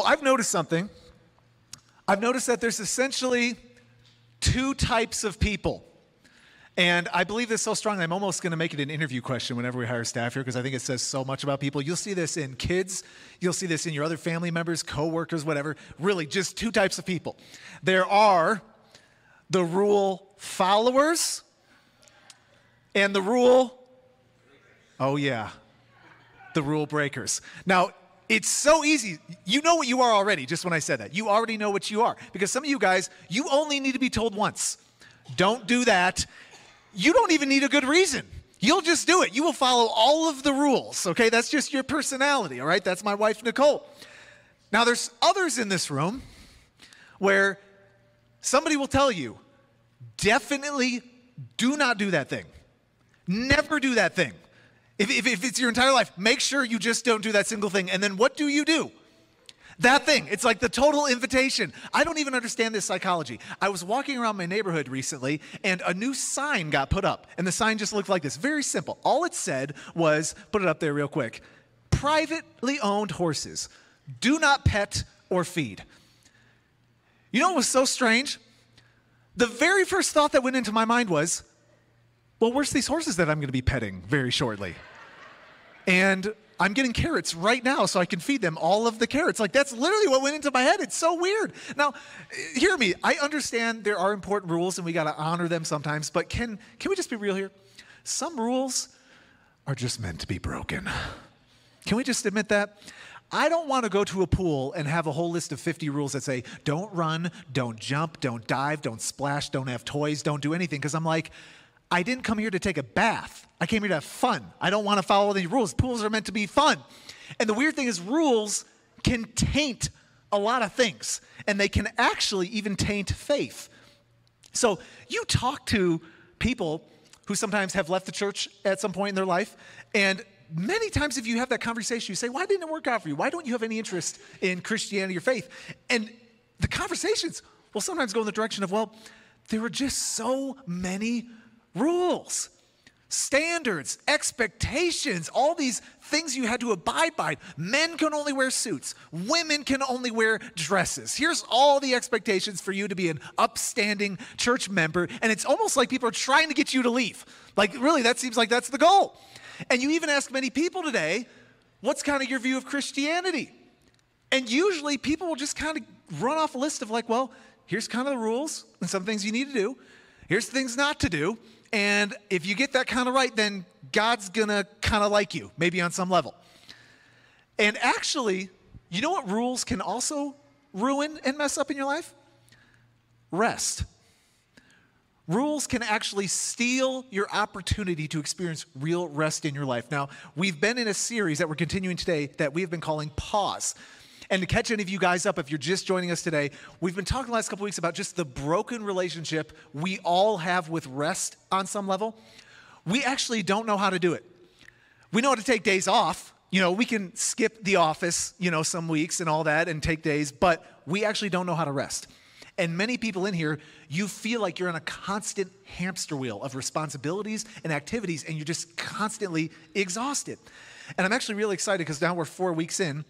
Well, I've noticed something. I've noticed that there's essentially two types of people. And I believe this so strongly, I'm almost going to make it an interview question whenever we hire staff here because I think it says so much about people. You'll see this in kids, you'll see this in your other family members, coworkers, whatever. Really, just two types of people. There are the rule followers and the rule, oh yeah, the rule breakers. Now, it's so easy. You know what you are already, just when I said that. You already know what you are. Because some of you guys, you only need to be told once. Don't do that. You don't even need a good reason. You'll just do it. You will follow all of the rules, okay? That's just your personality, all right? That's my wife, Nicole. Now, there's others in this room where somebody will tell you, definitely do not do that thing. Never do that thing. If, if, if, it's your entire life, make sure you just don't do that single thing. And then what do you do? That thing. It's like the total invitation. I don't even understand this psychology. I was walking around my neighborhood recently and a new sign got put up. And the sign just looked like this very simple. All it said was put it up there real quick privately owned horses. Do not pet or feed. You know what was so strange? The very first thought that went into my mind was, well, where's these horses that I'm going to be petting very shortly? And I'm getting carrots right now so I can feed them all of the carrots. Like, that's literally what went into my head. It's so weird. Now, hear me. I understand there are important rules and we got to honor them sometimes, but can, can we just be real here? Some rules are just meant to be broken. Can we just admit that? I don't want to go to a pool and have a whole list of 50 rules that say don't run, don't jump, don't dive, don't splash, don't have toys, don't do anything. Because I'm like, I didn't come here to take a bath. I came here to have fun. I don't want to follow any rules. Pools are meant to be fun. And the weird thing is, rules can taint a lot of things, and they can actually even taint faith. So you talk to people who sometimes have left the church at some point in their life, and many times if you have that conversation, you say, Why didn't it work out for you? Why don't you have any interest in Christianity or faith? And the conversations will sometimes go in the direction of, Well, there were just so many rules, standards, expectations, all these things you had to abide by. Men can only wear suits, women can only wear dresses. Here's all the expectations for you to be an upstanding church member, and it's almost like people are trying to get you to leave. Like, really, that seems like that's the goal. And you even ask many people today, what's kind of your view of Christianity? And usually people will just kind of run off a list of like, well, here's kind of the rules and some things you need to do. Here's things not to do. And if you get that kind of right, then God's gonna kind of like you, maybe on some level. And actually, you know what rules can also ruin and mess up in your life? Rest. Rules can actually steal your opportunity to experience real rest in your life. Now, we've been in a series that we're continuing today that we have been calling Pause. And to catch any of you guys up, if you're just joining us today, we've been talking the last couple weeks about just the broken relationship we all have with rest on some level. We actually don't know how to do it. We know how to take days off. You know, we can skip the office, you know, some weeks and all that and take days, but we actually don't know how to rest. And many people in here, you feel like you're on a constant hamster wheel of responsibilities and activities, and you're just constantly exhausted. And I'm actually really excited because now we're four weeks in,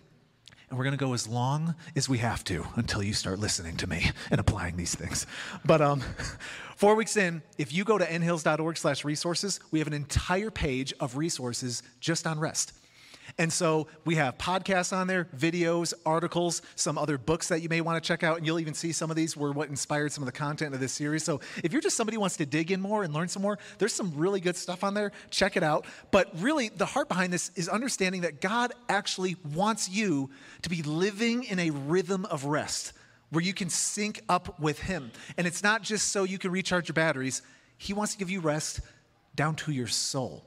and we're going to go as long as we have to until you start listening to me and applying these things. But um, four weeks in, if you go to nhills.org slash resources, we have an entire page of resources just on rest. And so we have podcasts on there, videos, articles, some other books that you may want to check out. And you'll even see some of these were what inspired some of the content of this series. So if you're just somebody who wants to dig in more and learn some more, there's some really good stuff on there. Check it out. But really, the heart behind this is understanding that God actually wants you to be living in a rhythm of rest where you can sync up with Him. And it's not just so you can recharge your batteries, He wants to give you rest down to your soul.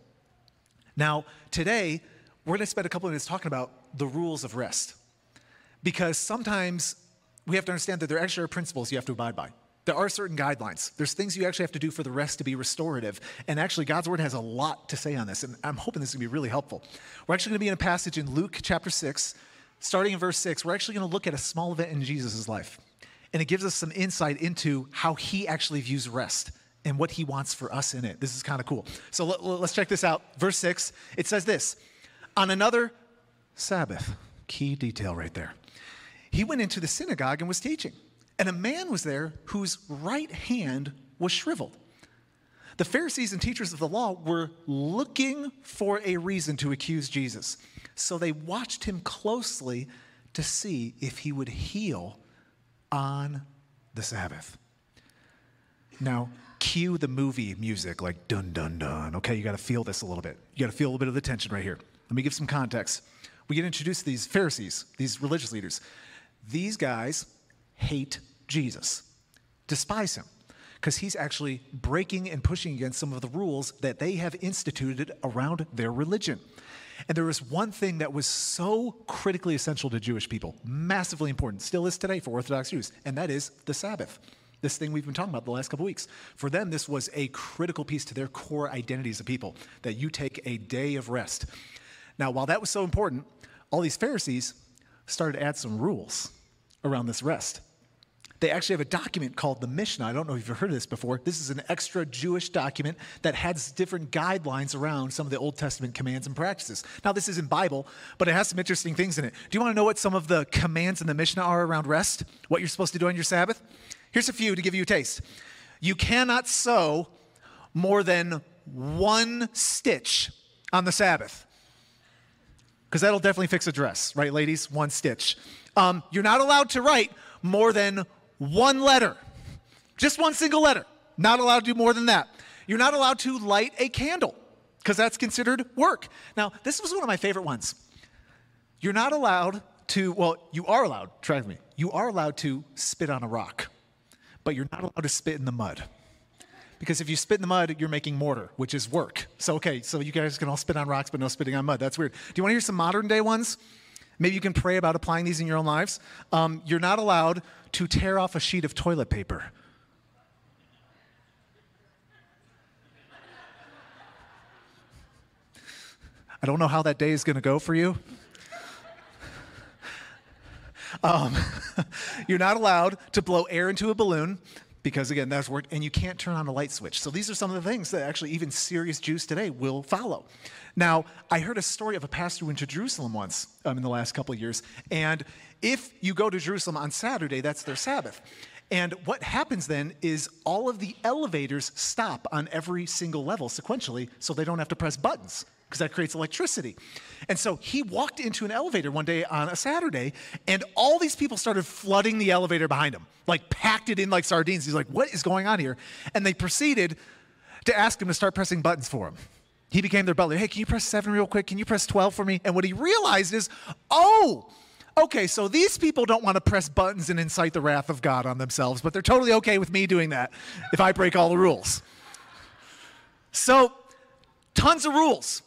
Now, today, we're going to spend a couple of minutes talking about the rules of rest. Because sometimes we have to understand that there actually are principles you have to abide by. There are certain guidelines. There's things you actually have to do for the rest to be restorative. And actually, God's word has a lot to say on this. And I'm hoping this is going to be really helpful. We're actually going to be in a passage in Luke chapter 6, starting in verse 6. We're actually going to look at a small event in Jesus' life. And it gives us some insight into how he actually views rest and what he wants for us in it. This is kind of cool. So let, us check this out. Verse 6, it says this on another Sabbath, key detail right there. he went into the synagogue and was teaching. And a man was there whose right hand was shriveled. The Pharisees and teachers of the law were looking for a reason to accuse Jesus. So they watched him closely to see if he would heal on the Sabbath. Now, cue the movie music like dun dun dun. Okay, you got to feel this a little bit. You got to feel a little bit of the tension right here. Let me give some context. We get introduced to these Pharisees, these religious leaders. These guys hate Jesus, despise him, because he's actually breaking and pushing against some of the rules that they have instituted around their religion. And there was one thing that was so critically essential to Jewish people, massively important, still is today for Orthodox Jews, and that is the Sabbath. This thing we've been talking about the last couple weeks. For them, this was a critical piece to their core identity as a people, that you take a day of rest. Now, while that was so important, all these Pharisees started to add some rules around this rest. They actually have a document called the Mishnah. I don't know if you've heard of this before. This is an extra Jewish document that has different guidelines around some of the Old Testament commands and practices. Now, this isn't Bible, but it has some interesting things in it. Do you want to know what some of the commands in the Mishnah are around rest? What you're supposed to do on your Sabbath? Here's a few to give you a taste. You cannot sew more than one stitch on the Sabbath because that'll definitely fix a dress, right, ladies? One stitch. Um, you're not allowed to write more than one letter, just one single letter. Not allowed to do more than that. You're not allowed to light a candle because that's considered work. Now, this was one of my favorite ones. You're not allowed to, well, you are allowed, try with me, you are allowed to spit on a rock, but you're not allowed to spit in the mud because if you spit in the mud, you're making mortar, which is work. So, okay, so you guys can all spit on rocks, but no spitting on mud. That's weird. Do you want to hear some modern day ones? Maybe you can pray about applying these in your own lives. Um, you're not allowed to tear off a sheet of toilet paper. I don't know how that day is going to go for you. Um, you're not allowed to blow air into a balloon because again that's work and you can't turn on a light switch. So these are some of the things that actually even serious jews today will follow. Now i heard a story of a pastor who went to jerusalem once um, in the last couple of years and if you go to jerusalem on saturday that's their sabbath. And what happens then is all of the elevators stop on every single level sequentially so they don't have to press buttons because that creates electricity. And so he walked into an elevator one day on a Saturday, and all these people started flooding the elevator behind him, like packed it in like sardines. He's like, What is going on here? And they proceeded to ask him to start pressing buttons for him. He became their butler. Hey, can you press seven real quick? Can you press 12 for me? And what he realized is, oh, okay, so these people don't want to press buttons and incite the wrath of God on themselves, but they're totally okay with me doing that if I break all the rules. So, tons of rules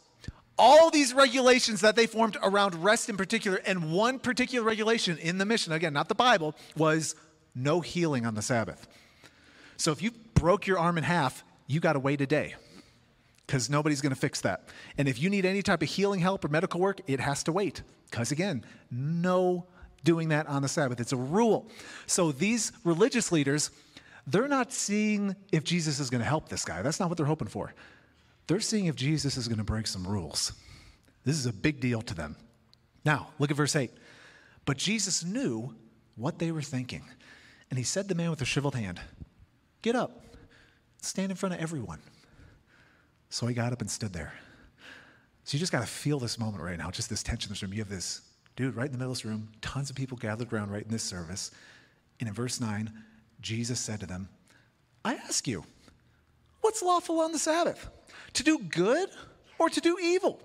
all these regulations that they formed around rest in particular, and one particular regulation in the Mishnah, again, not the Bible, was no healing on the Sabbath. So if you broke your arm in half, you got to wait a day because nobody's going to fix that. And if you need any type of healing help or medical work, it has to wait because, again, no doing that on the Sabbath. It's a rule. So these religious leaders, they're not seeing if Jesus is going to help this guy. That's not what they're hoping for. They're seeing if Jesus is going to break some rules. This is a big deal to them. Now, look at verse 8. But Jesus knew what they were thinking. And he said to the man with the shriveled hand, Get up, stand in front of everyone. So he got up and stood there. So you just got to feel this moment right now, just this tension in this room. You have this dude right in the middle of this room, tons of people gathered around right in this service. And in verse 9, Jesus said to them, I ask you, what's lawful on the Sabbath? To do good or to do evil,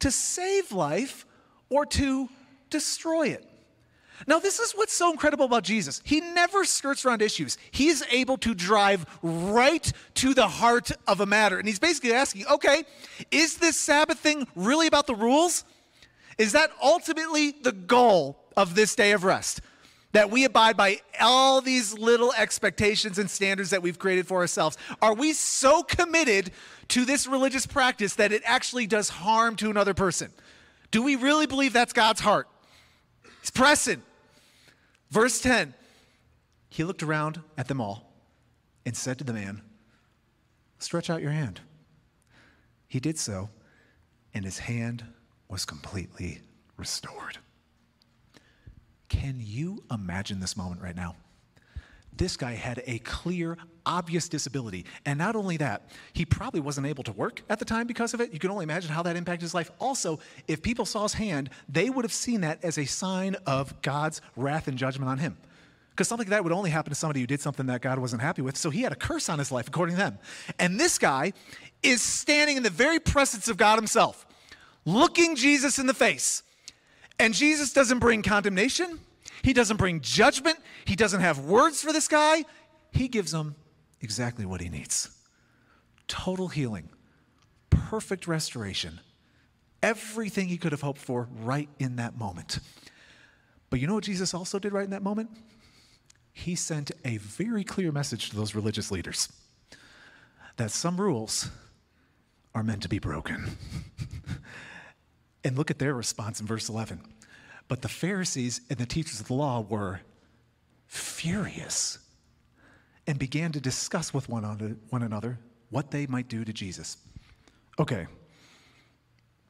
to save life or to destroy it. Now, this is what's so incredible about Jesus. He never skirts around issues. He's able to drive right to the heart of a matter. And he's basically asking, okay, is this Sabbath thing really about the rules? Is that ultimately the goal of this day of rest? That we abide by all these little expectations and standards that we've created for ourselves? Are we so committed to this religious practice that it actually does harm to another person? Do we really believe that's God's heart? He's pressing. Verse 10 He looked around at them all and said to the man, Stretch out your hand. He did so, and his hand was completely restored. Can you imagine this moment right now? This guy had a clear, obvious disability. And not only that, he probably wasn't able to work at the time because of it. You can only imagine how that impacted his life. Also, if people saw his hand, they would have seen that as a sign of God's wrath and judgment on him. Because something like that would only happen to somebody who did something that God wasn't happy with. So he had a curse on his life, according to them. And this guy is standing in the very presence of God himself, looking Jesus in the face. And Jesus doesn't bring condemnation, he doesn't bring judgment. He doesn't have words for this guy. He gives him exactly what he needs total healing, perfect restoration, everything he could have hoped for right in that moment. But you know what Jesus also did right in that moment? He sent a very clear message to those religious leaders that some rules are meant to be broken. and look at their response in verse 11. But the Pharisees and the teachers of the law were furious and began to discuss with one another what they might do to Jesus. Okay,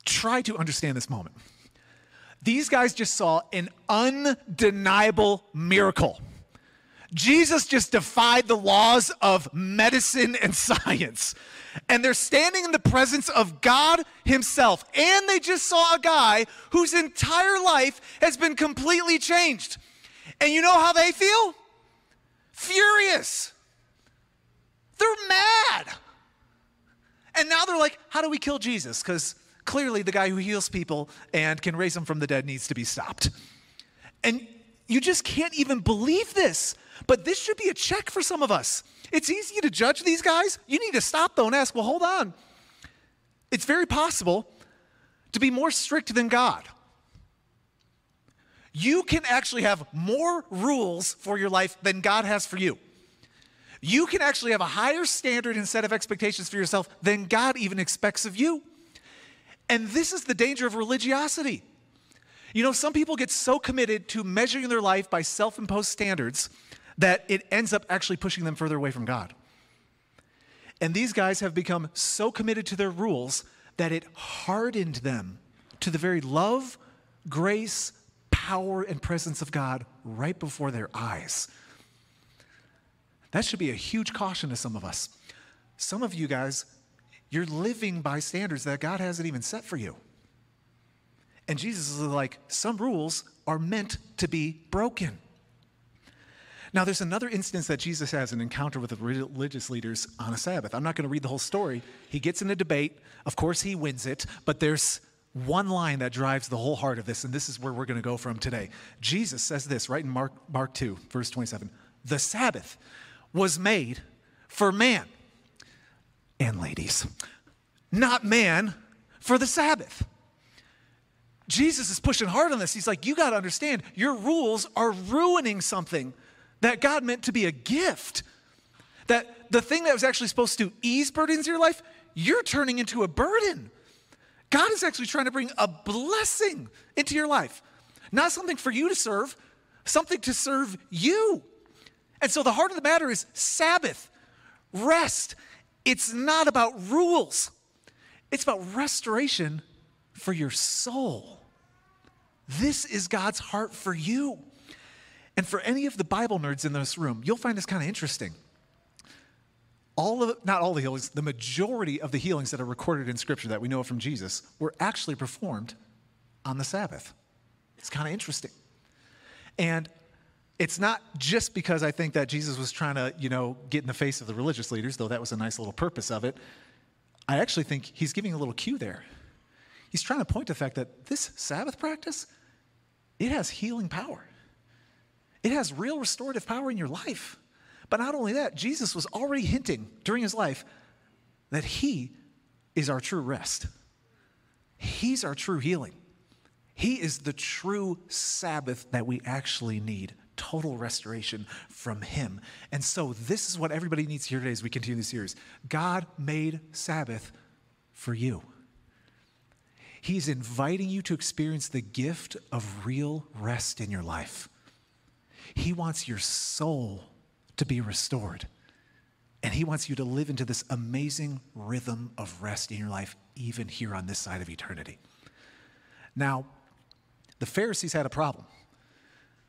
try to understand this moment. These guys just saw an undeniable miracle. Jesus just defied the laws of medicine and science. And they're standing in the presence of God Himself. And they just saw a guy whose entire life has been completely changed. And you know how they feel? Furious. They're mad. And now they're like, how do we kill Jesus? Because clearly the guy who heals people and can raise them from the dead needs to be stopped. And you just can't even believe this. But this should be a check for some of us. It's easy to judge these guys. You need to stop though and ask, well, hold on. It's very possible to be more strict than God. You can actually have more rules for your life than God has for you. You can actually have a higher standard and set of expectations for yourself than God even expects of you. And this is the danger of religiosity. You know, some people get so committed to measuring their life by self imposed standards that it ends up actually pushing them further away from God. And these guys have become so committed to their rules that it hardened them to the very love, grace, power, and presence of God right before their eyes. That should be a huge caution to some of us. Some of you guys, you're living by standards that God hasn't even set for you. And Jesus is like, some rules are meant to be broken. Now, there's another instance that Jesus has an encounter with the religious leaders on a Sabbath. I'm not going to read the whole story. He gets in a debate. Of course, he wins it, but there's one line that drives the whole heart of this, and this is where we're going to go from today. Jesus says this right in Mark, Mark 2, verse 27 The Sabbath was made for man and ladies, not man for the Sabbath. Jesus is pushing hard on this. He's like, You got to understand, your rules are ruining something that God meant to be a gift. That the thing that was actually supposed to ease burdens in your life, you're turning into a burden. God is actually trying to bring a blessing into your life, not something for you to serve, something to serve you. And so the heart of the matter is Sabbath, rest. It's not about rules, it's about restoration for your soul. This is God's heart for you. And for any of the Bible nerds in this room, you'll find this kind of interesting. All of, not all the healings, the majority of the healings that are recorded in Scripture that we know from Jesus were actually performed on the Sabbath. It's kind of interesting. And it's not just because I think that Jesus was trying to, you know, get in the face of the religious leaders, though that was a nice little purpose of it. I actually think he's giving a little cue there. He's trying to point to the fact that this Sabbath practice, it has healing power. It has real restorative power in your life. But not only that, Jesus was already hinting during his life that he is our true rest. He's our true healing. He is the true Sabbath that we actually need total restoration from Him. And so, this is what everybody needs to hear today as we continue the series God made Sabbath for you. He's inviting you to experience the gift of real rest in your life. He wants your soul to be restored. And He wants you to live into this amazing rhythm of rest in your life, even here on this side of eternity. Now, the Pharisees had a problem.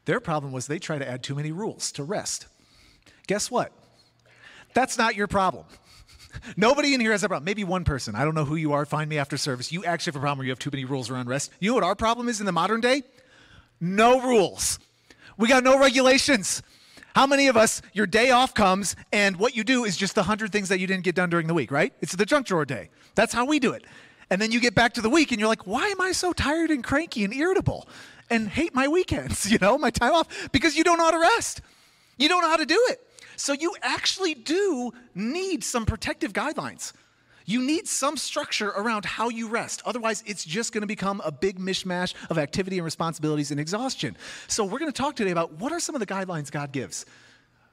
Their problem was they tried to add too many rules to rest. Guess what? That's not your problem. Nobody in here has a problem. Maybe one person. I don't know who you are. Find me after service. You actually have a problem where you have too many rules around rest. You know what our problem is in the modern day? No rules. We got no regulations. How many of us, your day off comes and what you do is just the 100 things that you didn't get done during the week, right? It's the junk drawer day. That's how we do it. And then you get back to the week and you're like, why am I so tired and cranky and irritable and hate my weekends, you know, my time off? Because you don't know how to rest. You don't know how to do it. So you actually do need some protective guidelines. You need some structure around how you rest. Otherwise, it's just going to become a big mishmash of activity and responsibilities and exhaustion. So, we're going to talk today about what are some of the guidelines God gives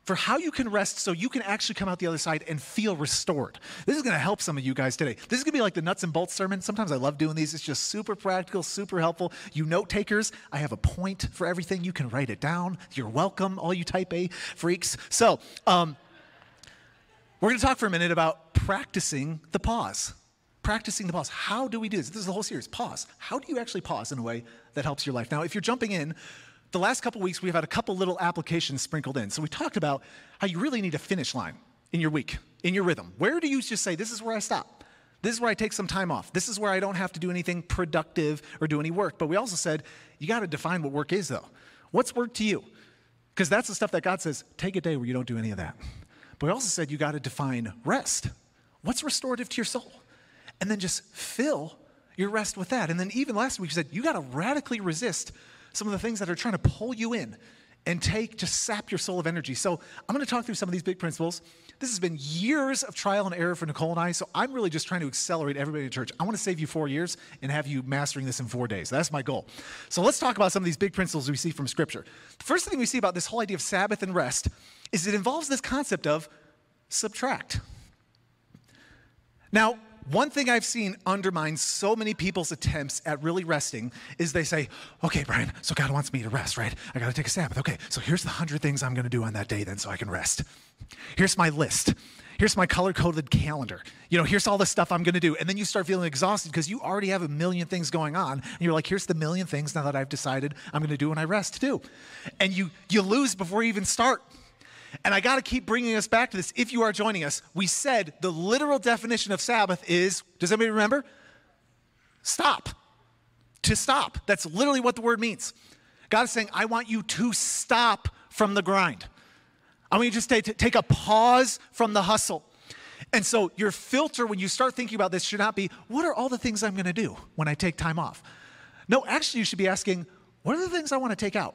for how you can rest so you can actually come out the other side and feel restored. This is going to help some of you guys today. This is going to be like the nuts and bolts sermon. Sometimes I love doing these. It's just super practical, super helpful. You note takers, I have a point for everything. You can write it down. You're welcome, all you type A freaks. So, um, we're going to talk for a minute about practicing the pause. Practicing the pause. How do we do this? This is the whole series. Pause. How do you actually pause in a way that helps your life? Now, if you're jumping in, the last couple weeks we've had a couple little applications sprinkled in. So we talked about how you really need a finish line in your week, in your rhythm. Where do you just say, this is where I stop? This is where I take some time off. This is where I don't have to do anything productive or do any work. But we also said, you got to define what work is, though. What's work to you? Because that's the stuff that God says, take a day where you don't do any of that. But we also said, you got to define rest. What's restorative to your soul? And then just fill your rest with that. And then even last week, we said, you got to radically resist some of the things that are trying to pull you in and take to sap your soul of energy. So I'm going to talk through some of these big principles. This has been years of trial and error for Nicole and I, so I'm really just trying to accelerate everybody in church. I want to save you four years and have you mastering this in four days. That's my goal. So let's talk about some of these big principles we see from Scripture. The first thing we see about this whole idea of Sabbath and rest is it involves this concept of subtract. Now, one thing I've seen undermine so many people's attempts at really resting is they say, okay, Brian, so God wants me to rest, right? I got to take a Sabbath. Okay, so here's the hundred things I'm going to do on that day then so I can rest. Here's my list. Here's my color coded calendar. You know, here's all the stuff I'm going to do. And then you start feeling exhausted because you already have a million things going on. And you're like, here's the million things now that I've decided I'm going to do when I rest too. And you, you lose before you even start. And I got to keep bringing us back to this. If you are joining us, we said the literal definition of Sabbath is does anybody remember? Stop. To stop. That's literally what the word means. God is saying, I want you to stop from the grind. I want you just take, take a pause from the hustle. And so your filter when you start thinking about this should not be, what are all the things I'm going to do when I take time off? No, actually, you should be asking, what are the things I want to take out?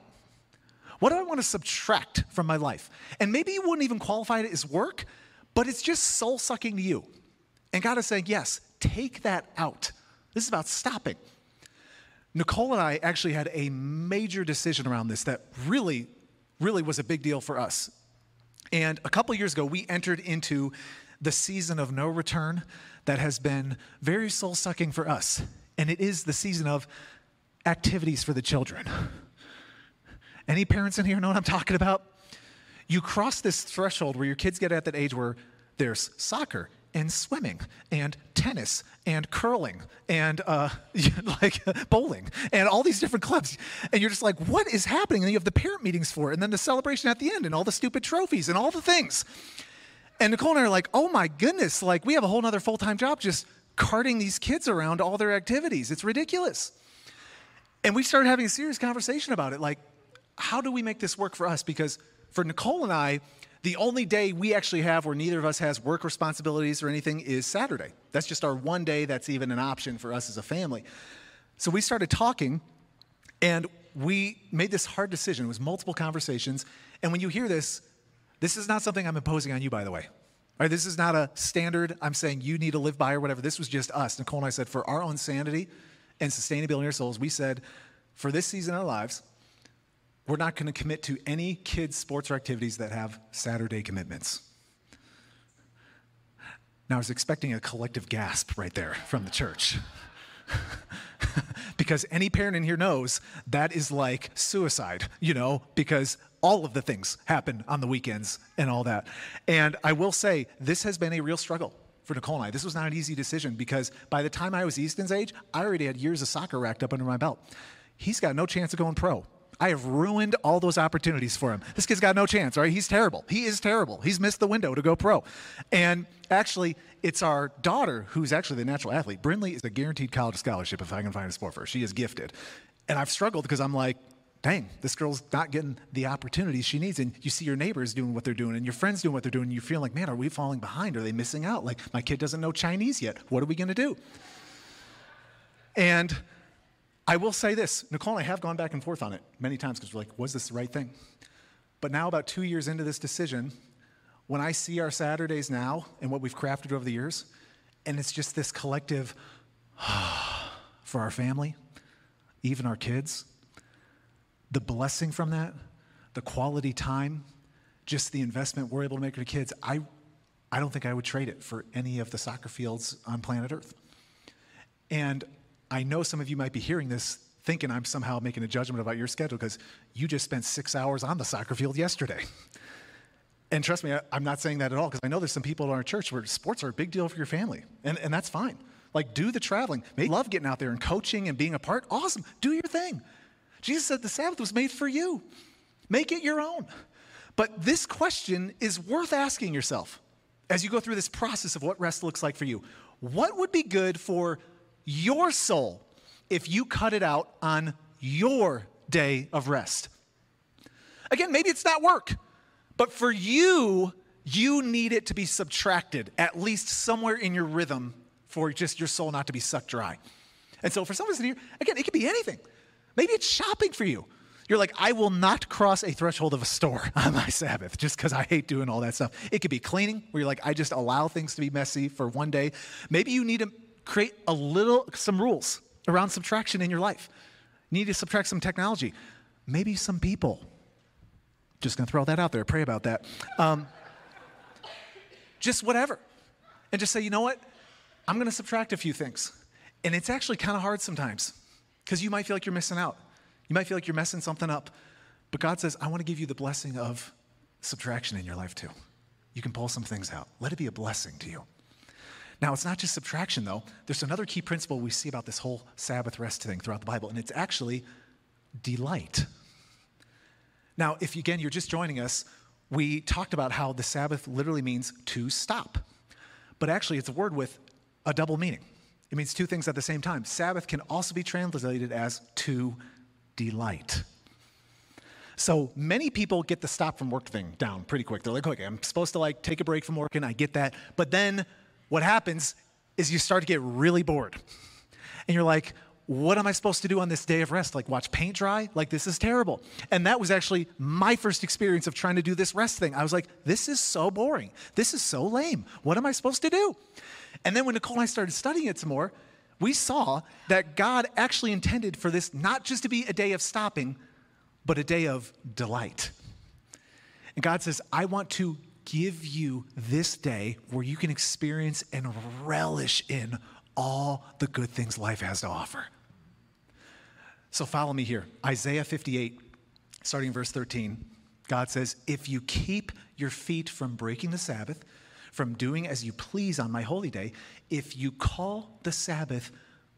What do I want to subtract from my life? And maybe you wouldn't even qualify it as work, but it's just soul sucking to you. And God is saying, yes, take that out. This is about stopping. Nicole and I actually had a major decision around this that really, really was a big deal for us. And a couple years ago, we entered into the season of no return that has been very soul sucking for us. And it is the season of activities for the children. Any parents in here know what I'm talking about? You cross this threshold where your kids get at that age where there's soccer and swimming and tennis and curling and uh, like bowling and all these different clubs. And you're just like, what is happening? And you have the parent meetings for it, and then the celebration at the end, and all the stupid trophies and all the things. And Nicole and I are like, oh my goodness, like we have a whole other full time job just carting these kids around all their activities. It's ridiculous. And we started having a serious conversation about it. Like, how do we make this work for us? Because for Nicole and I, the only day we actually have where neither of us has work responsibilities or anything is Saturday. That's just our one day that's even an option for us as a family. So we started talking and we made this hard decision. It was multiple conversations. And when you hear this, this is not something I'm imposing on you, by the way. Right, this is not a standard I'm saying you need to live by or whatever. This was just us. Nicole and I said, for our own sanity and sustainability in our souls, we said, for this season of our lives, we're not going to commit to any kids' sports or activities that have Saturday commitments. Now, I was expecting a collective gasp right there from the church. because any parent in here knows that is like suicide, you know, because all of the things happen on the weekends and all that. And I will say, this has been a real struggle for Nicole and I. This was not an easy decision because by the time I was Easton's age, I already had years of soccer racked up under my belt. He's got no chance of going pro. I have ruined all those opportunities for him. This kid's got no chance, right? He's terrible. He is terrible. He's missed the window to go pro. And actually, it's our daughter who's actually the natural athlete. Brinley is a guaranteed college scholarship if I can find a sport for her. She is gifted. And I've struggled because I'm like, dang, this girl's not getting the opportunities she needs. And you see your neighbors doing what they're doing and your friends doing what they're doing. And you feel like, man, are we falling behind? Are they missing out? Like, my kid doesn't know Chinese yet. What are we going to do? And I will say this Nicole and I have gone back and forth on it many times because we're like, was this the right thing? But now, about two years into this decision, when I see our Saturdays now and what we've crafted over the years, and it's just this collective for our family, even our kids, the blessing from that, the quality time, just the investment we're able to make the kids, I, I don't think I would trade it for any of the soccer fields on planet Earth. And I know some of you might be hearing this thinking I'm somehow making a judgment about your schedule because you just spent six hours on the soccer field yesterday. And trust me, I, am not saying that at all because I know there's some people in our church where sports are a big deal for your family, and, and that's fine. Like, do the traveling. Love getting out there and coaching and being a part. Awesome. Do your thing. Jesus said the Sabbath was made for you. Make it your own. But this question is worth asking yourself as you go through this process of what rest looks like for you. What would be good for your soul if you cut it out on your day of rest. Again, maybe it's not work, but for you, you need it to be subtracted, at least somewhere in your rhythm, for just your soul not to be sucked dry. And so for some reason here, again, it could be anything. Maybe it's shopping for you. You're like, I will not cross a threshold of a store on my Sabbath just because I hate doing all that stuff. It could be cleaning, where you're like, I just allow things to be messy for one day. Maybe you need to create a little, some rules around subtraction in your life. You need to subtract some technology, maybe some people. Just gonna throw that out there, pray about that. Um, just whatever. And just say, you know what? I'm gonna subtract a few things. And it's actually kind of hard sometimes because you might feel like you're missing out. You might feel like you're messing something up. But God says, I wanna give you the blessing of subtraction in your life too. You can pull some things out. Let it be a blessing to you. Now, it's not just subtraction, though. There's another key principle we see about this whole Sabbath rest thing throughout the Bible, and it's actually delight. Now, if again you're just joining us, we talked about how the Sabbath literally means to stop. But actually, it's a word with a double meaning. It means two things at the same time. Sabbath can also be translated as to delight. So many people get the stop from work thing down pretty quick. They're like, okay, I'm supposed to like take a break from work and I get that. But then what happens is you start to get really bored. And you're like, what am I supposed to do on this day of rest? Like watch paint dry? Like this is terrible. And that was actually my first experience of trying to do this rest thing. I was like, this is so boring. This is so lame. What am I supposed to do? And then when Nicole and I started studying it some more, we saw that God actually intended for this not just to be a day of stopping, but a day of delight. And God says, I want to give you this day where you can experience and relish in all the good things life has to offer. So follow me here. Isaiah 58, starting in verse 13. God says, If you keep your feet from breaking the Sabbath, from doing as you please on my holy day, if you call the Sabbath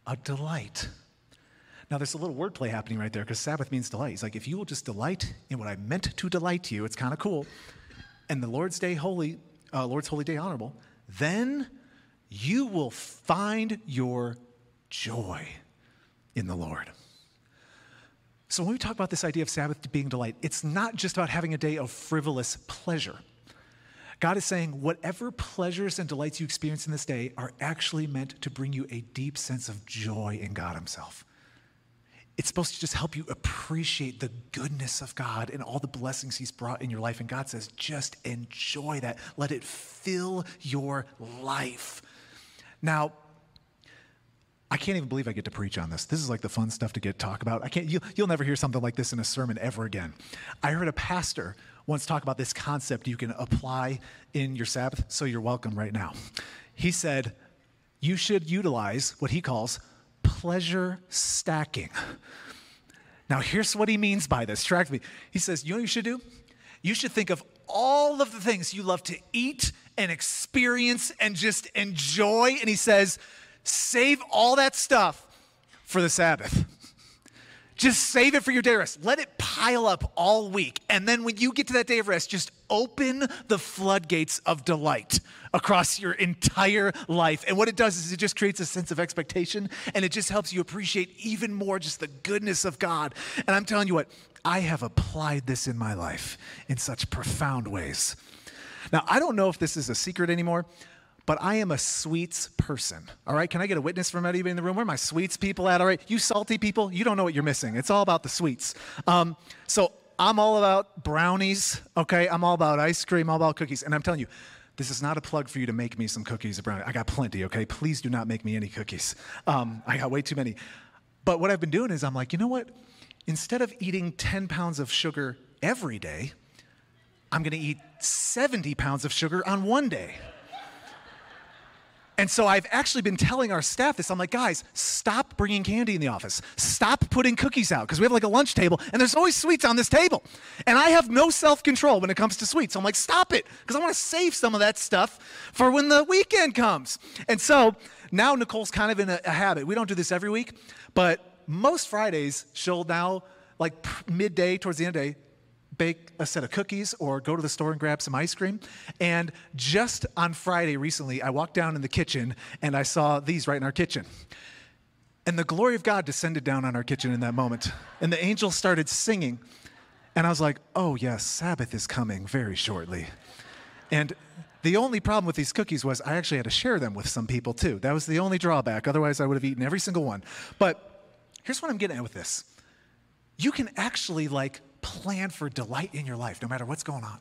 a delight. Now, there's a little wordplay happening right there because Sabbath means delight. He's like, if you will just delight in what I meant to delight you, it's kind of cool and the Lord's Day holy, uh, Lord's holy day honorable, then you will find your joy in the Lord. So when we talk about this idea of Sabbath being delight, it's not just about having a day of frivolous pleasure. God is saying, whatever pleasures and delights you experience in this day are actually meant to bring you a deep sense of joy in God Himself it's supposed to just help you appreciate the goodness of God and all the blessings He's brought in your life. And God says, just enjoy that. Let it fill your life. Now, I can't even believe I get to preach on this. This is like the fun stuff to get talk about. I can't. You, you'll never hear something like this in a sermon ever again. I heard a pastor once talk about this concept you can apply in your Sabbath. So you're welcome right now. He said you should utilize what he calls pleasure stacking. Now, here's what he means by this. Track me. He says, You know what you should do? You should think of all of the things you love to eat and experience and just enjoy. And he says, Save all that stuff for the Sabbath. Just save it for your day of rest. Let it pile up all week. And then when you get to that day of rest, just open the floodgates of delight across your entire life. And what it does is it just creates a sense of expectation and it just helps you appreciate even more just the goodness of God. And I'm telling you what, I have applied this in my life in such profound ways. Now, I don't know if this is a secret anymore, but I am a sweets person. All right, can I get a witness from anybody in the room? Where my sweets people at? All right, you salty people, you don't know what you're missing. It's all about the sweets. Um, so I'm all about brownies. Okay, I'm all about ice cream, all about cookies, and I'm telling you. This is not a plug for you to make me some cookies or brownies. I got plenty, okay? Please do not make me any cookies. Um, I got way too many. But what I've been doing is I'm like, you know what? Instead of eating 10 pounds of sugar every day, I'm gonna eat 70 pounds of sugar on one day. And so I've actually been telling our staff this. I'm like, guys, stop bringing candy in the office. Stop putting cookies out because we have like a lunch table and there's always sweets on this table. And I have no self control when it comes to sweets. So I'm like, stop it because I want to save some of that stuff for when the weekend comes. And so now Nicole's kind of in a, a habit. We don't do this every week, but most Fridays she'll now, like midday towards the end of the day, bake a set of cookies or go to the store and grab some ice cream. And just on Friday recently, I walked down in the kitchen and I saw these right in our kitchen. And the glory of God descended down on our kitchen in that moment. And the angels started singing. And I was like, oh, yes, Sabbath is coming very shortly. And the only problem with these cookies was I actually had to share them with some people too. That was the only drawback. Otherwise, I would have eaten every single one. But here's what I'm getting at with this you can actually like plan for delight in your life, no matter what's going on.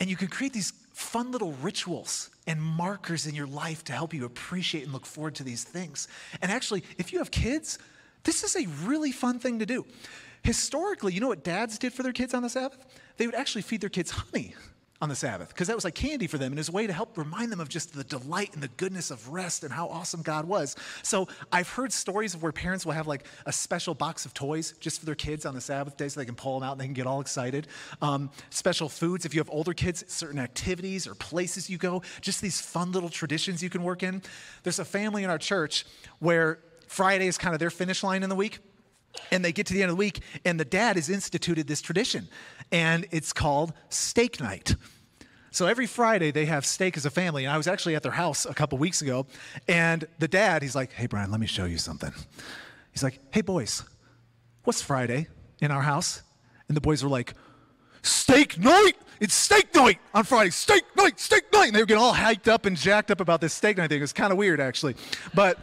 And you can create these fun little rituals and markers in your life to help you appreciate and look forward to these things. And actually, if you have kids, this is a really fun thing to do. Historically, you know what dads did for their kids on the Sabbath? They would actually feed their kids honey on the Sabbath because that was like candy for them and a way to help remind them of just the delight and the goodness of rest and how awesome God was. So I've heard stories of where parents will have like a special box of toys just for their kids on the Sabbath day so they can pull them out and they can get all excited. Um, special foods, if you have older kids, certain activities or places you go, just these fun little traditions you can work in. There's a family in our church where Friday is kind of their finish line in the week and they get to the end of the week, and the dad has instituted this tradition, and it's called steak night. So every Friday they have steak as a family. And I was actually at their house a couple weeks ago, and the dad, he's like, "Hey Brian, let me show you something." He's like, "Hey boys, what's Friday in our house?" And the boys were like, "Steak night! It's steak night on Friday! Steak night! Steak night!" And they were getting all hyped up and jacked up about this steak night thing. It was kind of weird actually, but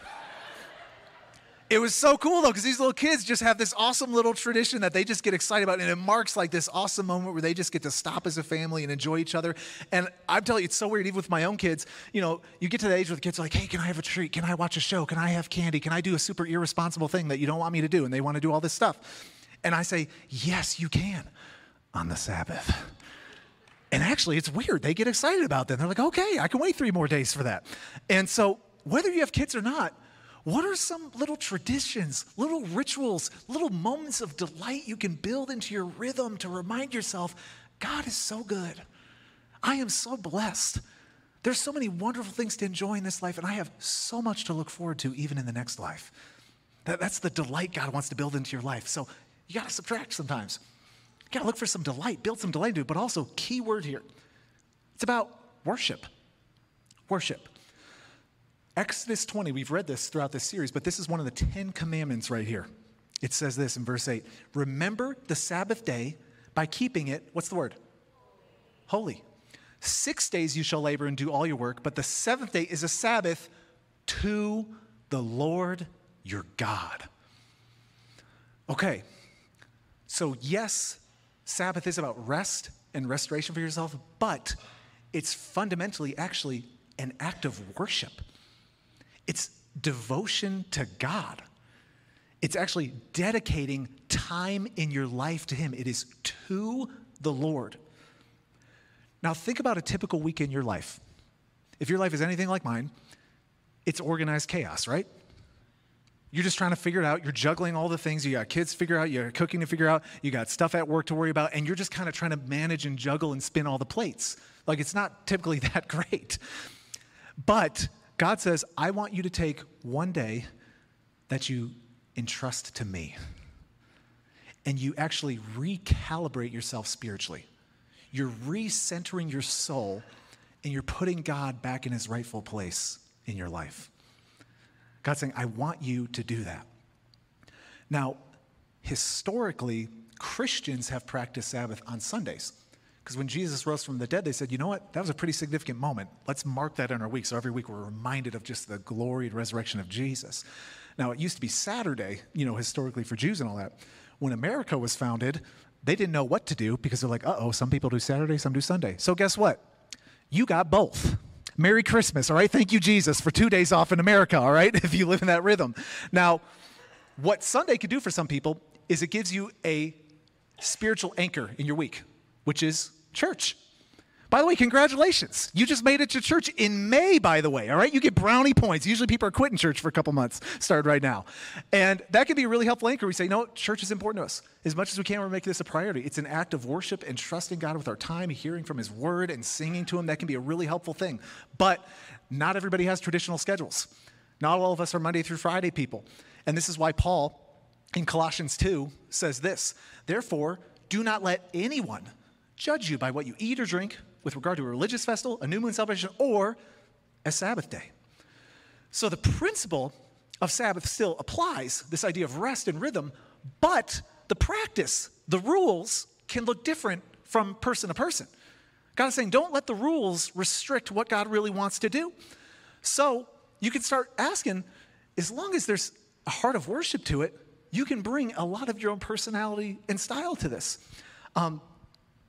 it was so cool though because these little kids just have this awesome little tradition that they just get excited about and it marks like this awesome moment where they just get to stop as a family and enjoy each other. And i'm telling you it's so weird even with my own kids you know you get to the age where the kids are like hey can i have a treat? Can i watch a show? Can i have candy? Can i do a super irresponsible thing that you don't want me to do? And they want to do all this stuff. And i say yes you can on the sabbath. And actually it's weird they get excited about that they're like okay i can wait three more days for that. And so whether you have kids or not what are some little traditions, little rituals, little moments of delight you can build into your rhythm to remind yourself, God is so good. I am so blessed. There's so many wonderful things to enjoy in this life, and I have so much to look forward to even in the next life. That, that's the delight God wants to build into your life. So you got to subtract sometimes. You got to look for some delight, build some delight into it, but also, key word here it's about worship. Worship. Exodus 20, we've read this throughout this series, but this is one of the Ten Commandments right here. It says this in verse 8 Remember the Sabbath day by keeping it, what's the word? Holy. Six days you shall labor and do all your work, but the seventh day is a Sabbath to the Lord your God. Okay, so yes, Sabbath is about rest and restoration for yourself, but it's fundamentally actually an act of worship. It's devotion to God. It's actually dedicating time in your life to Him. It is to the Lord. Now, think about a typical week in your life. If your life is anything like mine, it's organized chaos, right? You're just trying to figure it out. You're juggling all the things. You got kids to figure out, you got cooking to figure out, you got stuff at work to worry about, and you're just kind of trying to manage and juggle and spin all the plates. Like it's not typically that great. But God says, I want you to take one day that you entrust to me. and you actually recalibrate yourself spiritually. You're recentering your soul and you're putting God back in his rightful place in your life. God's saying, I want you to do that. Now, historically, Christians have practiced Sabbath on Sundays. Because when Jesus rose from the dead, they said, you know what? That was a pretty significant moment. Let's mark that in our week. So every week we're reminded of just the glory and resurrection of Jesus. Now, it used to be Saturday, you know, historically for Jews and all that. When America was founded, they didn't know what to do because they're like, uh oh, some people do Saturday, some do Sunday. So guess what? You got both. Merry Christmas, all right? Thank you, Jesus, for two days off in America, all right? If you live in that rhythm. Now, what Sunday could do for some people is it gives you a spiritual anchor in your week, which is church. By the way, congratulations. You just made it to church in May, by the way, all right? You get brownie points. Usually people are quitting church for a couple months, started right now. And that can be a really helpful anchor. We say, no, church is important to us. As much as we can, we're making this a priority. It's an act of worship and trusting God with our time, hearing from His word and singing to Him. That can be a really helpful thing. But not everybody has traditional schedules. Not all of us are Monday through Friday people. And this is why Paul in Colossians 2 says this Therefore, do not let anyone judge you by what you eat or drink with regard to a religious festival, a new moon celebration, or a Sabbath day. So the principle of Sabbath still applies, this idea of rest and rhythm, but the practice, the rules can look different from person to person. God is saying, don't let the rules restrict what God really wants to do. So you can start asking, as long as there's a heart of worship to it, you can bring a lot of your own personality and style to this. Um,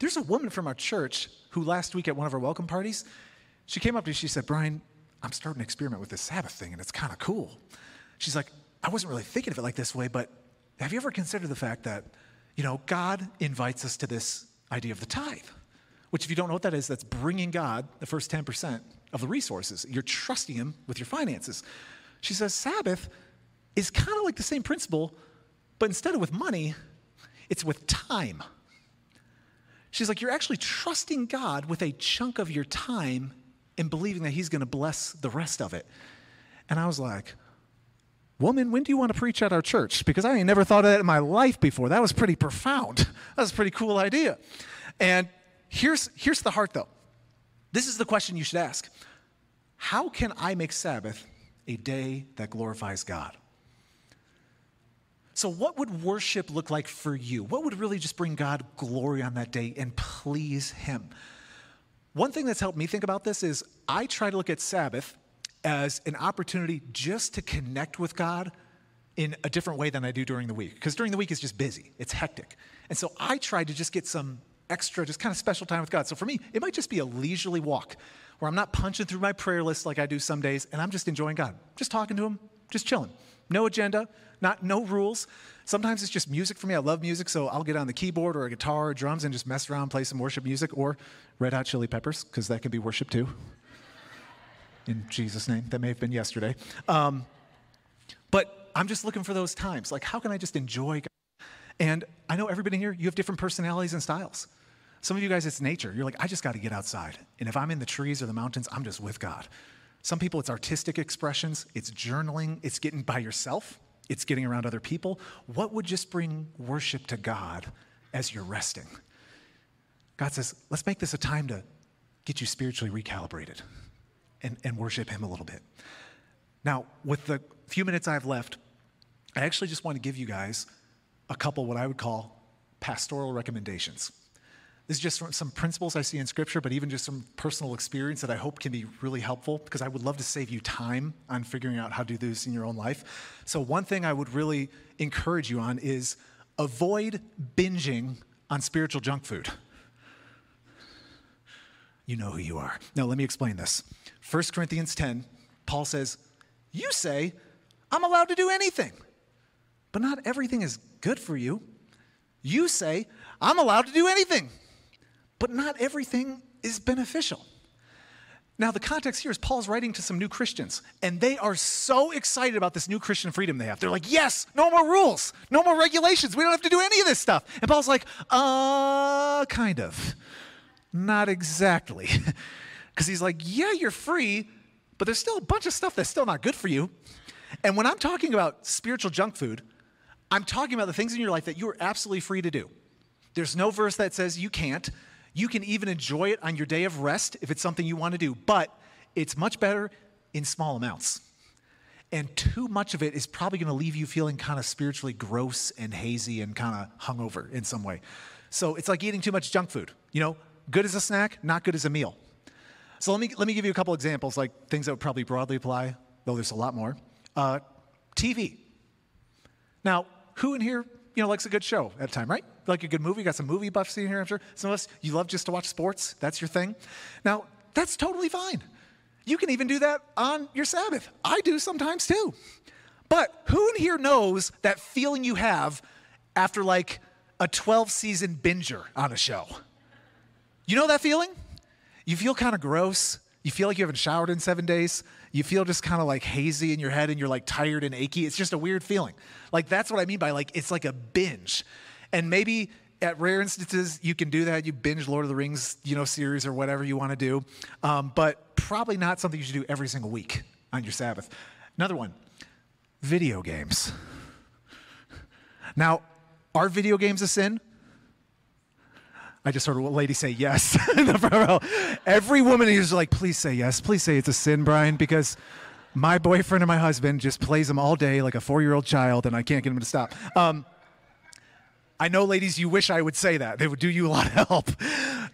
there's a woman from our church who last week at one of our welcome parties, she came up to me, she said, Brian, I'm starting to experiment with this Sabbath thing and it's kind of cool. She's like, I wasn't really thinking of it like this way, but have you ever considered the fact that, you know, God invites us to this idea of the tithe? Which, if you don't know what that is, that's bringing God the first 10% of the resources. You're trusting Him with your finances. She says, Sabbath is kind of like the same principle, but instead of with money, it's with time. She's like, You're actually trusting God with a chunk of your time and believing that He's going to bless the rest of it. And I was like, Woman, when do you want to preach at our church? Because I ain't never thought of that in my life before. That was pretty profound. That was a pretty cool idea. And here's, here's the heart, though. This is the question you should ask How can I make Sabbath a day that glorifies God? So, what would worship look like for you? What would really just bring God glory on that day and please Him? One thing that's helped me think about this is I try to look at Sabbath as an opportunity just to connect with God in a different way than I do during the week. Because during the week is just busy, it's hectic. And so I try to just get some extra, just kind of special time with God. So for me, it might just be a leisurely walk where I'm not punching through my prayer list like I do some days, and I'm just enjoying God, just talking to Him, just chilling. No agenda, not no rules. Sometimes it's just music for me. I love music, so I'll get on the keyboard or a guitar or drums and just mess around, play some worship music, or Red Hot Chili Peppers, because that can be worship too. In Jesus' name, that may have been yesterday. Um, but I'm just looking for those times. Like, how can I just enjoy God? And I know everybody here, you have different personalities and styles. Some of you guys, it's nature. You're like, I just got to get outside. And if I'm in the trees or the mountains, I'm just with God. Some people, it's artistic expressions, it's journaling, it's getting by yourself, it's getting around other people. What would just bring worship to God as you're resting? God says, let's make this a time to get you spiritually recalibrated and, and worship Him a little bit. Now, with the few minutes I have left, I actually just want to give you guys a couple what I would call pastoral recommendations. This is just some principles I see in Scripture, but even just some personal experience that I hope can be really helpful because I would love to save you time on figuring out how to do this in your own life. So, one thing I would really encourage you on is avoid binging on spiritual junk food. You know who you are. Now, let me explain this. 1 Corinthians 10, Paul says, You say, I'm allowed to do anything, but not everything is good for you. You say, I'm allowed to do anything but not everything is beneficial. Now, the context here is Paul's writing to some new Christians, and they are so excited about this new Christian freedom they have. They're like, yes, no more rules, no more regulations. We don't have to do any of this stuff. And Paul's like, uh, kind of. Not exactly. Because he's like, yeah, you're free, but there's still a bunch of stuff that's still not good for you. And when I'm talking about spiritual junk food, I'm talking about the things in your life that you are absolutely free to do. There's no verse that says you can't. You can even enjoy it on your day of rest if it's something you want to do, but it's much better in small amounts. And too much of it is probably going to leave you feeling kind of spiritually gross and hazy and kind of hungover in some way. So it's like eating too much junk food. You know, good as a snack, not good as a meal. So let me, let me give you a couple examples, like things that would probably broadly apply, though there's a lot more. Uh, TV. Now, who in here, you know, likes a good show at a time, right? Like a good movie? You got some movie buffs in here, I'm sure. Some of us, you love just to watch sports. That's your thing. Now, that's totally fine. You can even do that on your Sabbath. I do sometimes too. But who in here knows that feeling you have after like a 12 season binger on a show? You know that feeling? You feel kind of gross. You feel like you haven't showered in seven days. You feel just kind of like hazy in your head and you're like tired and achy. It's just a weird feeling. Like that's what I mean by like it's like a binge. And maybe at rare instances you can do that. You binge Lord of the Rings, you know, series or whatever you want to do. Um, but probably not something you should do every single week on your Sabbath. Another one, video games. Now, are video games a sin? I just heard a lady say yes in the front row. Every woman is like, please say yes. Please say it's a sin, Brian, because my boyfriend and my husband just plays them all day like a four-year-old child, and I can't get him to stop. Um, I know, ladies, you wish I would say that. They would do you a lot of help.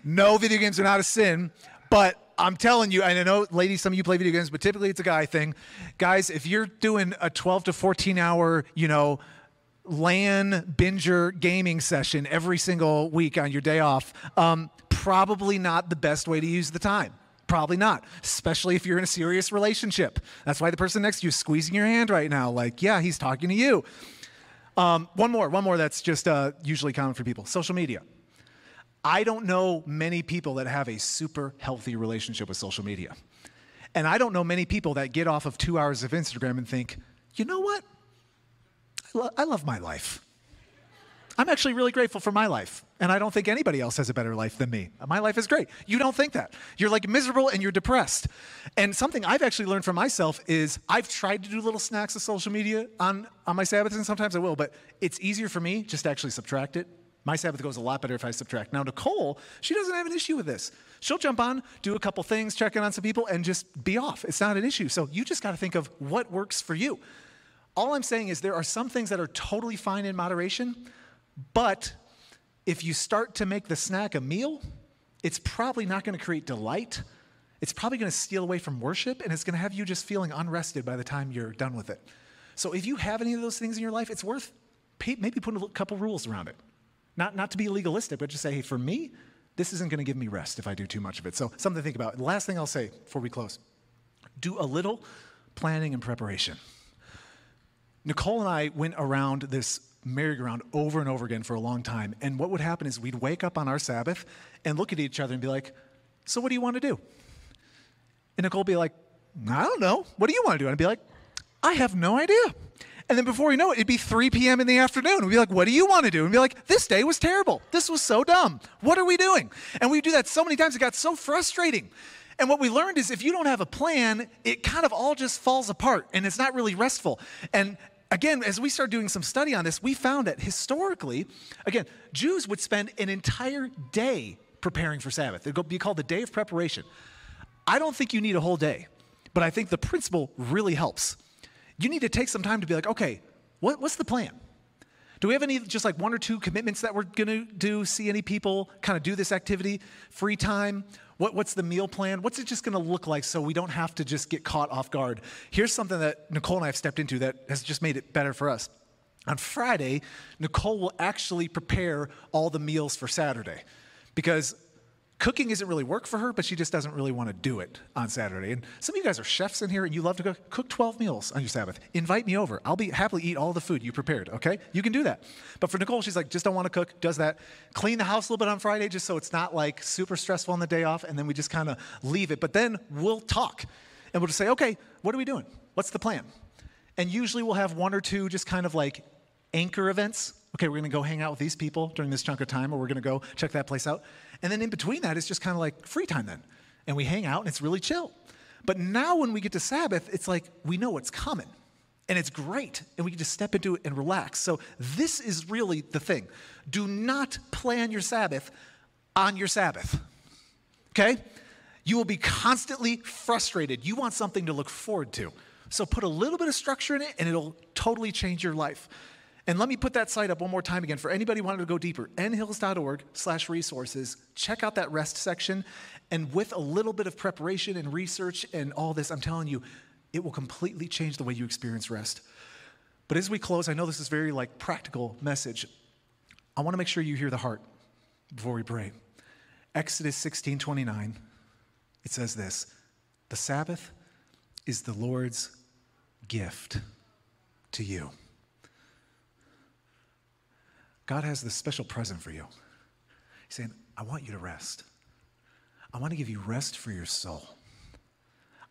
No, video games are not a sin, but I'm telling you, and I know, ladies, some of you play video games, but typically it's a guy thing. Guys, if you're doing a 12 to 14 hour, you know, LAN binger gaming session every single week on your day off, um, probably not the best way to use the time. Probably not, especially if you're in a serious relationship. That's why the person next to you is squeezing your hand right now, like, yeah, he's talking to you. Um, one more, one more that's just uh, usually common for people social media. I don't know many people that have a super healthy relationship with social media. And I don't know many people that get off of two hours of Instagram and think, you know what? I, lo- I love my life. I'm actually really grateful for my life. And I don't think anybody else has a better life than me. My life is great. You don't think that. You're like miserable and you're depressed. And something I've actually learned for myself is I've tried to do little snacks of social media on, on my Sabbaths, and sometimes I will, but it's easier for me just to actually subtract it. My Sabbath goes a lot better if I subtract. Now, Nicole, she doesn't have an issue with this. She'll jump on, do a couple things, check in on some people, and just be off. It's not an issue. So you just got to think of what works for you. All I'm saying is there are some things that are totally fine in moderation, but if you start to make the snack a meal, it's probably not going to create delight. It's probably going to steal away from worship, and it's going to have you just feeling unrested by the time you're done with it. So if you have any of those things in your life, it's worth maybe putting a couple rules around it. Not, not to be legalistic, but just say, hey, for me, this isn't going to give me rest if I do too much of it. So something to think about. Last thing I'll say before we close do a little planning and preparation. Nicole and I went around this merry-go-round over and over again for a long time. And what would happen is we'd wake up on our Sabbath and look at each other and be like, So what do you want to do? And Nicole would be like, I don't know. What do you want to do? And I'd be like, I have no idea. And then before you know it, it'd be 3 p.m. in the afternoon. We'd be like, What do you want to do? And be like, This day was terrible. This was so dumb. What are we doing? And we'd do that so many times, it got so frustrating. And what we learned is if you don't have a plan, it kind of all just falls apart and it's not really restful. And again, as we started doing some study on this, we found that historically, again, Jews would spend an entire day preparing for Sabbath. It'd be called the day of preparation. I don't think you need a whole day, but I think the principle really helps. You need to take some time to be like, okay, what, what's the plan? Do we have any just like one or two commitments that we're going to do? See any people kind of do this activity? Free time? What, what's the meal plan? What's it just going to look like so we don't have to just get caught off guard? Here's something that Nicole and I have stepped into that has just made it better for us. On Friday, Nicole will actually prepare all the meals for Saturday because cooking isn't really work for her, but she just doesn't really want to do it on Saturday. And some of you guys are chefs in here and you love to cook. Cook 12 meals on your Sabbath. Invite me over. I'll be happily eat all the food you prepared, okay? You can do that. But for Nicole, she's like, just don't want to cook, does that. Clean the house a little bit on Friday just so it's not like super stressful on the day off, and then we just kind of leave it. But then we'll talk and we'll just say, okay, what are we doing? What's the plan? And usually we'll have one or two just kind of like anchor events okay, we're to go hang out with these people during this chunk of time, or we're to go check that place out. And then in between that, it's just kind of like free time then. And we hang out and it's really chill. But now when we get to Sabbath, it's like we know what's coming. And it's great. And we can just step into it and relax. So, this is really the thing. Do not plan your Sabbath on your Sabbath. Okay? You will be constantly frustrated. You want something to look forward to. So, put a little bit of structure in it, and it'll totally change your life. And let me put that site up one more time again for anybody wanting to go deeper. nhills.org slash resources. Check out that rest section. And with a little bit of preparation and research and all this, I'm telling you, it will completely change the way you experience rest. But as we close, I know this is very like practical message. I want to make sure you hear the heart before we pray. Exodus 16 29, it says this The Sabbath is the Lord's gift to you. God has this special present for you. He's saying, I want you to rest. I want to give you rest for your soul.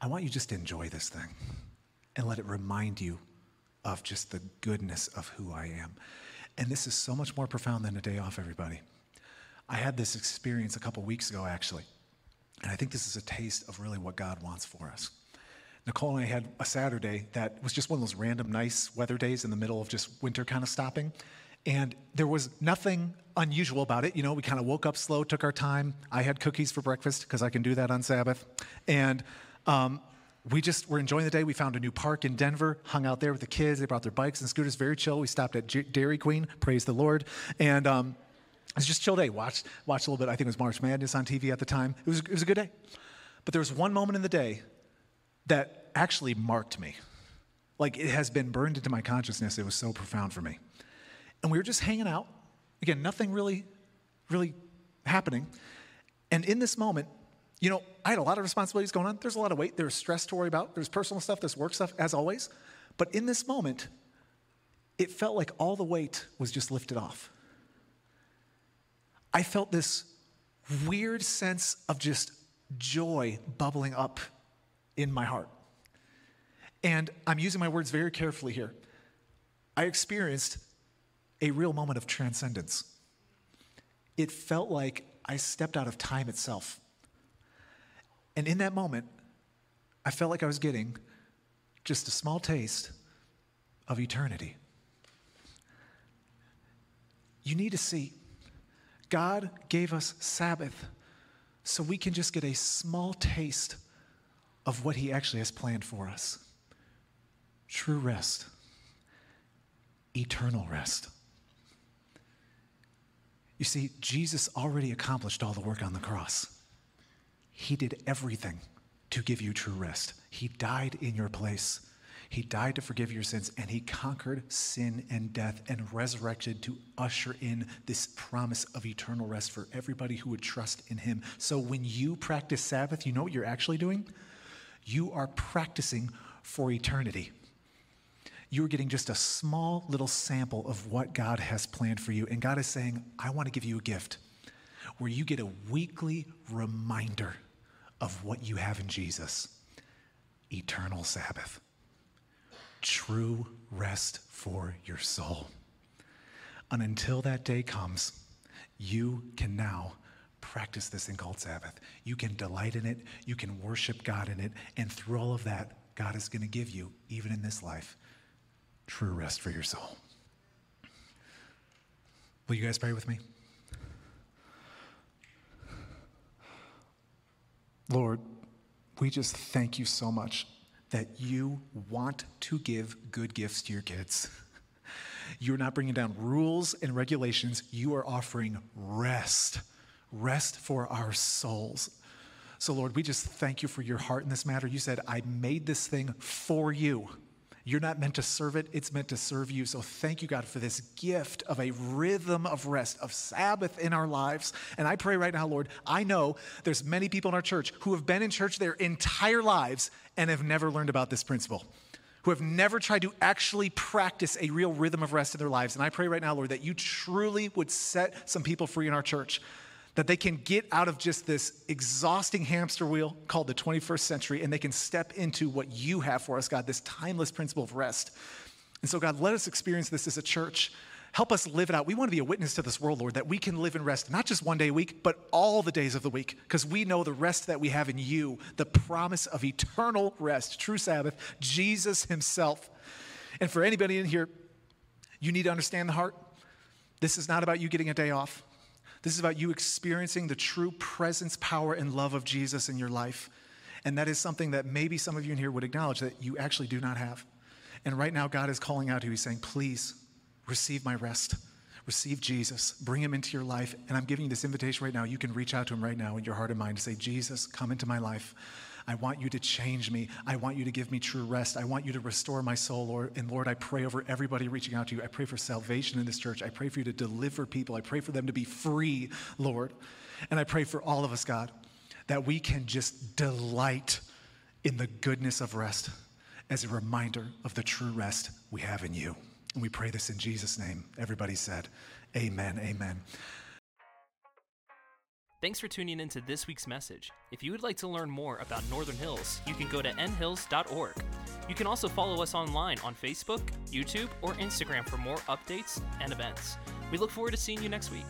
I want you just to enjoy this thing and let it remind you of just the goodness of who I am. And this is so much more profound than a day off, everybody. I had this experience a couple weeks ago, actually. And I think this is a taste of really what God wants for us. Nicole and I had a Saturday that was just one of those random nice weather days in the middle of just winter kind of stopping. And there was nothing unusual about it. You know, we kind of woke up slow, took our time. I had cookies for breakfast because I can do that on Sabbath. And um, we just were enjoying the day. We found a new park in Denver, hung out there with the kids. They brought their bikes and scooters, very chill. We stopped at J- Dairy Queen, praise the Lord. And um, it was just chill day. Watched, watched a little bit. I think it was March Madness on TV at the time. It was, it was a good day. But there was one moment in the day that actually marked me. Like it has been burned into my consciousness. It was so profound for me. And we were just hanging out. Again, nothing really, really happening. And in this moment, you know, I had a lot of responsibilities going on. There's a lot of weight. There's stress to worry about. There's personal stuff. There's work stuff, as always. But in this moment, it felt like all the weight was just lifted off. I felt this weird sense of just joy bubbling up in my heart. And I'm using my words very carefully here. I experienced a real moment of transcendence. It felt like I stepped out of time itself. And in that moment, I felt like I was getting just a small taste of eternity. You need to see, God gave us Sabbath so we can just get a small taste of what He actually has planned for us true rest, eternal rest. You see, Jesus already accomplished all the work on the cross. He did everything to give you true rest. He died in your place. He died to forgive your sins, and He conquered sin and death and resurrected to usher in this promise of eternal rest for everybody who would trust in Him. So when you practice Sabbath, you know what you're actually doing? You are practicing for eternity you're getting just a small little sample of what God has planned for you. And God is saying, I want to give you a gift where you get a weekly reminder of what you have in Jesus eternal Sabbath, true rest for your soul. And until that day comes, you can now practice this thing called Sabbath. You can delight in it, you can worship God in it, and through all of that, God is going to give you, even in this life, true rest for your soul. Will you guys pray with me? Lord, we just thank you so much that you want to give good gifts to your kids. You're not bringing down rules and regulations, you are offering rest, rest for our souls. So, Lord, we just thank you for your heart in this matter. You said, I made this thing for you. You're not meant to serve it, it's meant to serve you. So thank you, God, for this gift of a rhythm of rest, of Sabbath in our lives. And I pray right now, Lord, I know there's many people in our church who have been in church their entire lives and have never learned about this principle who have never tried to actually practice a real rhythm of rest in their lives. And I pray right now, Lord, that you truly would set some people free in our church that they can get out of just this exhausting hamster wheel called the 21st century and they can step into what you have for us, God, this timeless principle of rest. And so, God, let us experience this as a church. Help us live it out. We want to be a witness to this world, Lord, that we can live in rest, not just one day a week, but all the days of the week, because we know the rest that we have in you, the promise of eternal rest, true Sabbath, Jesus Himself. And for anybody in here, you need to understand the heart. This is not about you getting a day off. This is about you experiencing the true presence, power, and love of Jesus in your life. And that is something that maybe some of you in here would acknowledge that you actually do not have. And right now, God is calling out to you. He's saying, Please receive my rest. Receive Jesus. Bring him into your life. And I'm giving you this invitation right now. You can reach out to him right now in your heart and mind to say, Jesus, come into my life. I want you to change me. I want you to give me true rest. I want you to restore my soul, Lord. And Lord, I pray over everybody reaching out to you. I pray for salvation in this church. I pray for you to deliver people. I pray for them to be free, Lord. And I pray for all of us, God, that we can just delight in the goodness of rest as a reminder of the true rest we have in you. And we pray this in Jesus' name. Everybody said, Amen, amen. Thanks for tuning in to this week's message. If you would like to learn more about Northern Hills, you can go to nhills.org. You can also follow us online on Facebook, YouTube, or Instagram for more updates and events. We look forward to seeing you next week.